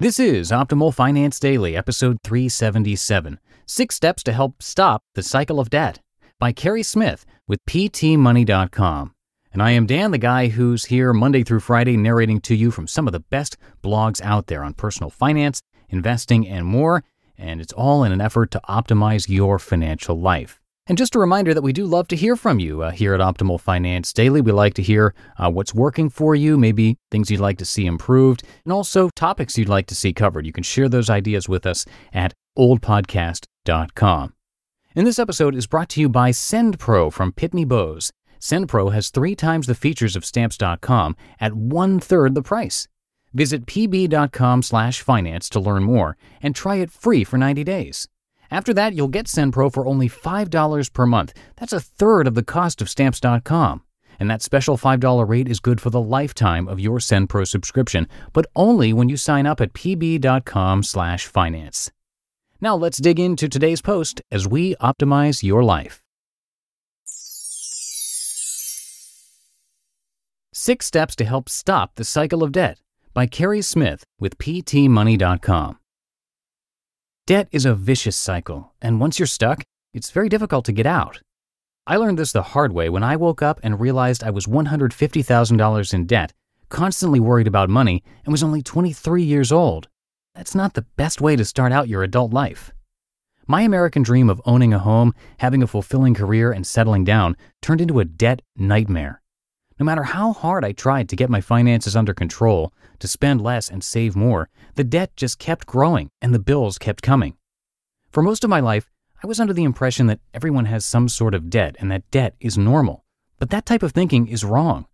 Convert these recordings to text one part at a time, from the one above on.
This is Optimal Finance Daily, episode 377 Six Steps to Help Stop the Cycle of Debt by Carrie Smith with PTMoney.com. And I am Dan, the guy who's here Monday through Friday narrating to you from some of the best blogs out there on personal finance, investing, and more. And it's all in an effort to optimize your financial life. And just a reminder that we do love to hear from you uh, here at Optimal Finance Daily. We like to hear uh, what's working for you, maybe things you'd like to see improved, and also topics you'd like to see covered. You can share those ideas with us at oldpodcast.com. And this episode is brought to you by SendPro from Pitney Bowes. SendPro has three times the features of Stamps.com at one third the price. Visit pb.com/finance to learn more and try it free for 90 days. After that, you'll get SendPro for only $5 per month. That's a third of the cost of Stamps.com. And that special $5 rate is good for the lifetime of your SendPro subscription, but only when you sign up at pb.com slash finance. Now let's dig into today's post as we optimize your life. Six Steps to Help Stop the Cycle of Debt by Carrie Smith with PTMoney.com. Debt is a vicious cycle, and once you're stuck, it's very difficult to get out. I learned this the hard way when I woke up and realized I was $150,000 in debt, constantly worried about money, and was only 23 years old. That's not the best way to start out your adult life. My American dream of owning a home, having a fulfilling career, and settling down turned into a debt nightmare. No matter how hard I tried to get my finances under control, to spend less and save more, the debt just kept growing and the bills kept coming. For most of my life, I was under the impression that everyone has some sort of debt and that debt is normal. But that type of thinking is wrong.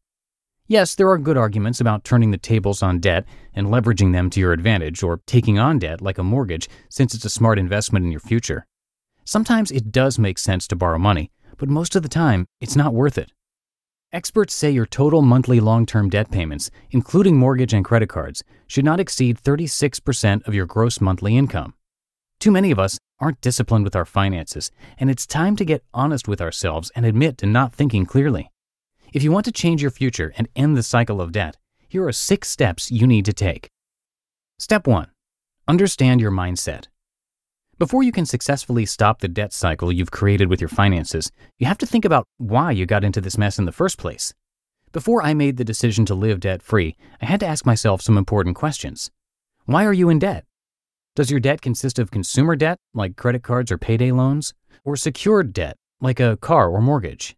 Yes, there are good arguments about turning the tables on debt and leveraging them to your advantage or taking on debt like a mortgage since it's a smart investment in your future. Sometimes it does make sense to borrow money, but most of the time, it's not worth it. Experts say your total monthly long term debt payments, including mortgage and credit cards, should not exceed 36% of your gross monthly income. Too many of us aren't disciplined with our finances, and it's time to get honest with ourselves and admit to not thinking clearly. If you want to change your future and end the cycle of debt, here are six steps you need to take. Step 1 Understand your mindset. Before you can successfully stop the debt cycle you've created with your finances, you have to think about why you got into this mess in the first place. Before I made the decision to live debt free, I had to ask myself some important questions. Why are you in debt? Does your debt consist of consumer debt, like credit cards or payday loans, or secured debt, like a car or mortgage?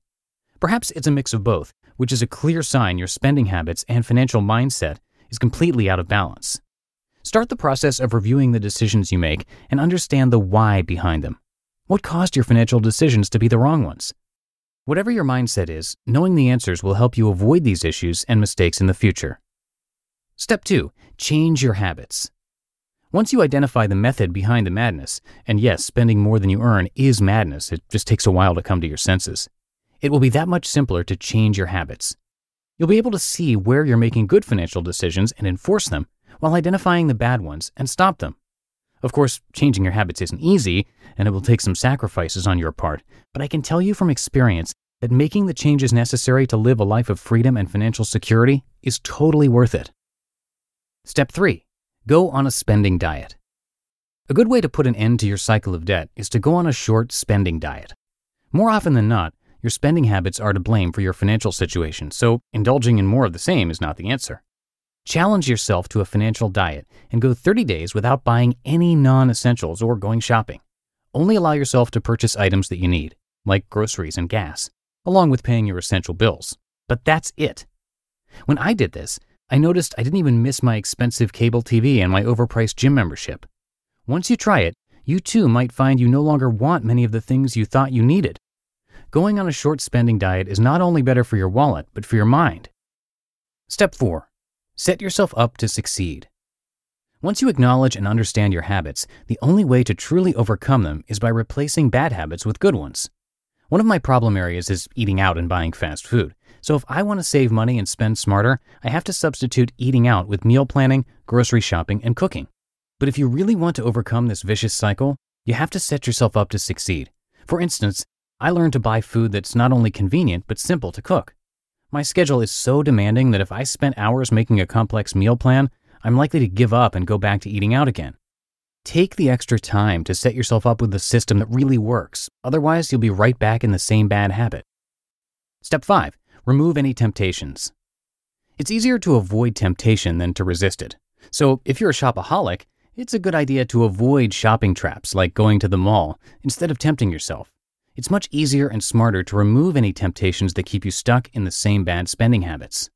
Perhaps it's a mix of both, which is a clear sign your spending habits and financial mindset is completely out of balance. Start the process of reviewing the decisions you make and understand the why behind them. What caused your financial decisions to be the wrong ones? Whatever your mindset is, knowing the answers will help you avoid these issues and mistakes in the future. Step 2 Change your habits. Once you identify the method behind the madness, and yes, spending more than you earn is madness, it just takes a while to come to your senses, it will be that much simpler to change your habits. You'll be able to see where you're making good financial decisions and enforce them while identifying the bad ones and stop them. Of course, changing your habits isn't easy, and it will take some sacrifices on your part, but I can tell you from experience that making the changes necessary to live a life of freedom and financial security is totally worth it. Step 3 Go on a spending diet. A good way to put an end to your cycle of debt is to go on a short spending diet. More often than not, your spending habits are to blame for your financial situation, so indulging in more of the same is not the answer. Challenge yourself to a financial diet and go 30 days without buying any non essentials or going shopping. Only allow yourself to purchase items that you need, like groceries and gas, along with paying your essential bills. But that's it. When I did this, I noticed I didn't even miss my expensive cable TV and my overpriced gym membership. Once you try it, you too might find you no longer want many of the things you thought you needed. Going on a short spending diet is not only better for your wallet, but for your mind. Step 4 Set yourself up to succeed. Once you acknowledge and understand your habits, the only way to truly overcome them is by replacing bad habits with good ones. One of my problem areas is eating out and buying fast food. So if I want to save money and spend smarter, I have to substitute eating out with meal planning, grocery shopping, and cooking. But if you really want to overcome this vicious cycle, you have to set yourself up to succeed. For instance, I learned to buy food that's not only convenient but simple to cook. My schedule is so demanding that if I spent hours making a complex meal plan, I'm likely to give up and go back to eating out again. Take the extra time to set yourself up with a system that really works, otherwise, you'll be right back in the same bad habit. Step 5 Remove any temptations. It's easier to avoid temptation than to resist it. So, if you're a shopaholic, it's a good idea to avoid shopping traps like going to the mall instead of tempting yourself. It's much easier and smarter to remove any temptations that keep you stuck in the same bad spending habits.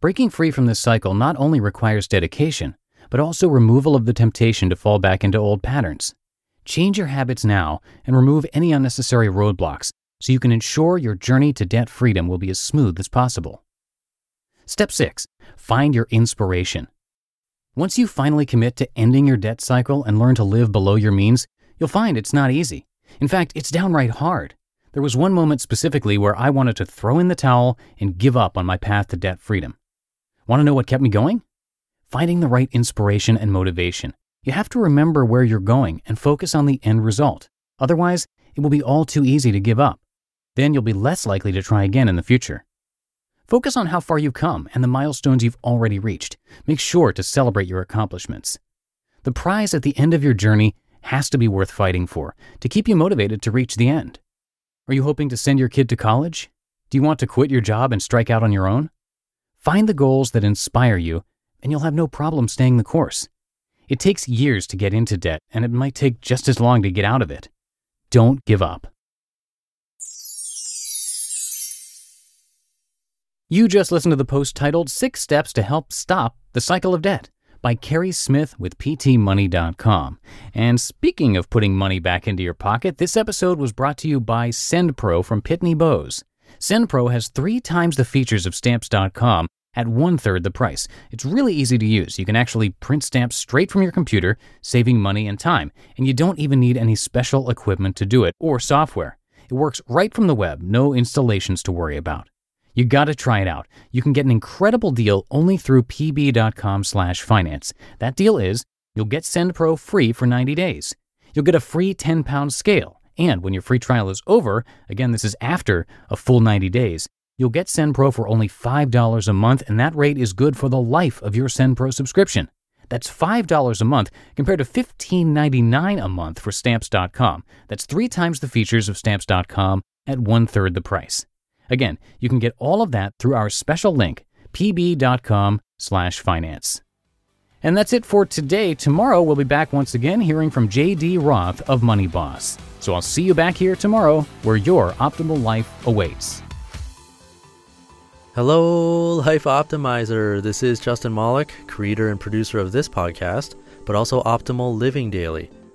Breaking free from this cycle not only requires dedication, but also removal of the temptation to fall back into old patterns. Change your habits now and remove any unnecessary roadblocks so you can ensure your journey to debt freedom will be as smooth as possible. Step 6 Find your inspiration. Once you finally commit to ending your debt cycle and learn to live below your means, you'll find it's not easy. In fact, it's downright hard. There was one moment specifically where I wanted to throw in the towel and give up on my path to debt freedom. Want to know what kept me going? Finding the right inspiration and motivation. You have to remember where you're going and focus on the end result. Otherwise, it will be all too easy to give up. Then you'll be less likely to try again in the future. Focus on how far you've come and the milestones you've already reached. Make sure to celebrate your accomplishments. The prize at the end of your journey has to be worth fighting for to keep you motivated to reach the end. Are you hoping to send your kid to college? Do you want to quit your job and strike out on your own? Find the goals that inspire you, and you'll have no problem staying the course. It takes years to get into debt, and it might take just as long to get out of it. Don't give up. You just listened to the post titled Six Steps to Help Stop the Cycle of Debt by Carrie Smith with PTMoney.com. And speaking of putting money back into your pocket, this episode was brought to you by SendPro from Pitney Bowes. SendPro has three times the features of Stamps.com at one third the price. It's really easy to use. You can actually print stamps straight from your computer, saving money and time. And you don't even need any special equipment to do it or software. It works right from the web, no installations to worry about. You gotta try it out. You can get an incredible deal only through pb.com slash finance. That deal is, you'll get SendPro free for 90 days. You'll get a free 10 pound scale. And when your free trial is over, again, this is after a full 90 days, you'll get SendPro for only $5 a month, and that rate is good for the life of your SendPro subscription. That's $5 a month compared to $15.99 a month for Stamps.com. That's three times the features of Stamps.com at one third the price. Again, you can get all of that through our special link, pb.com slash finance. And that's it for today. Tomorrow we'll be back once again hearing from JD Roth of Money Boss. So I'll see you back here tomorrow where your optimal life awaits. Hello, Life Optimizer. This is Justin Malik, creator and producer of this podcast, but also Optimal Living Daily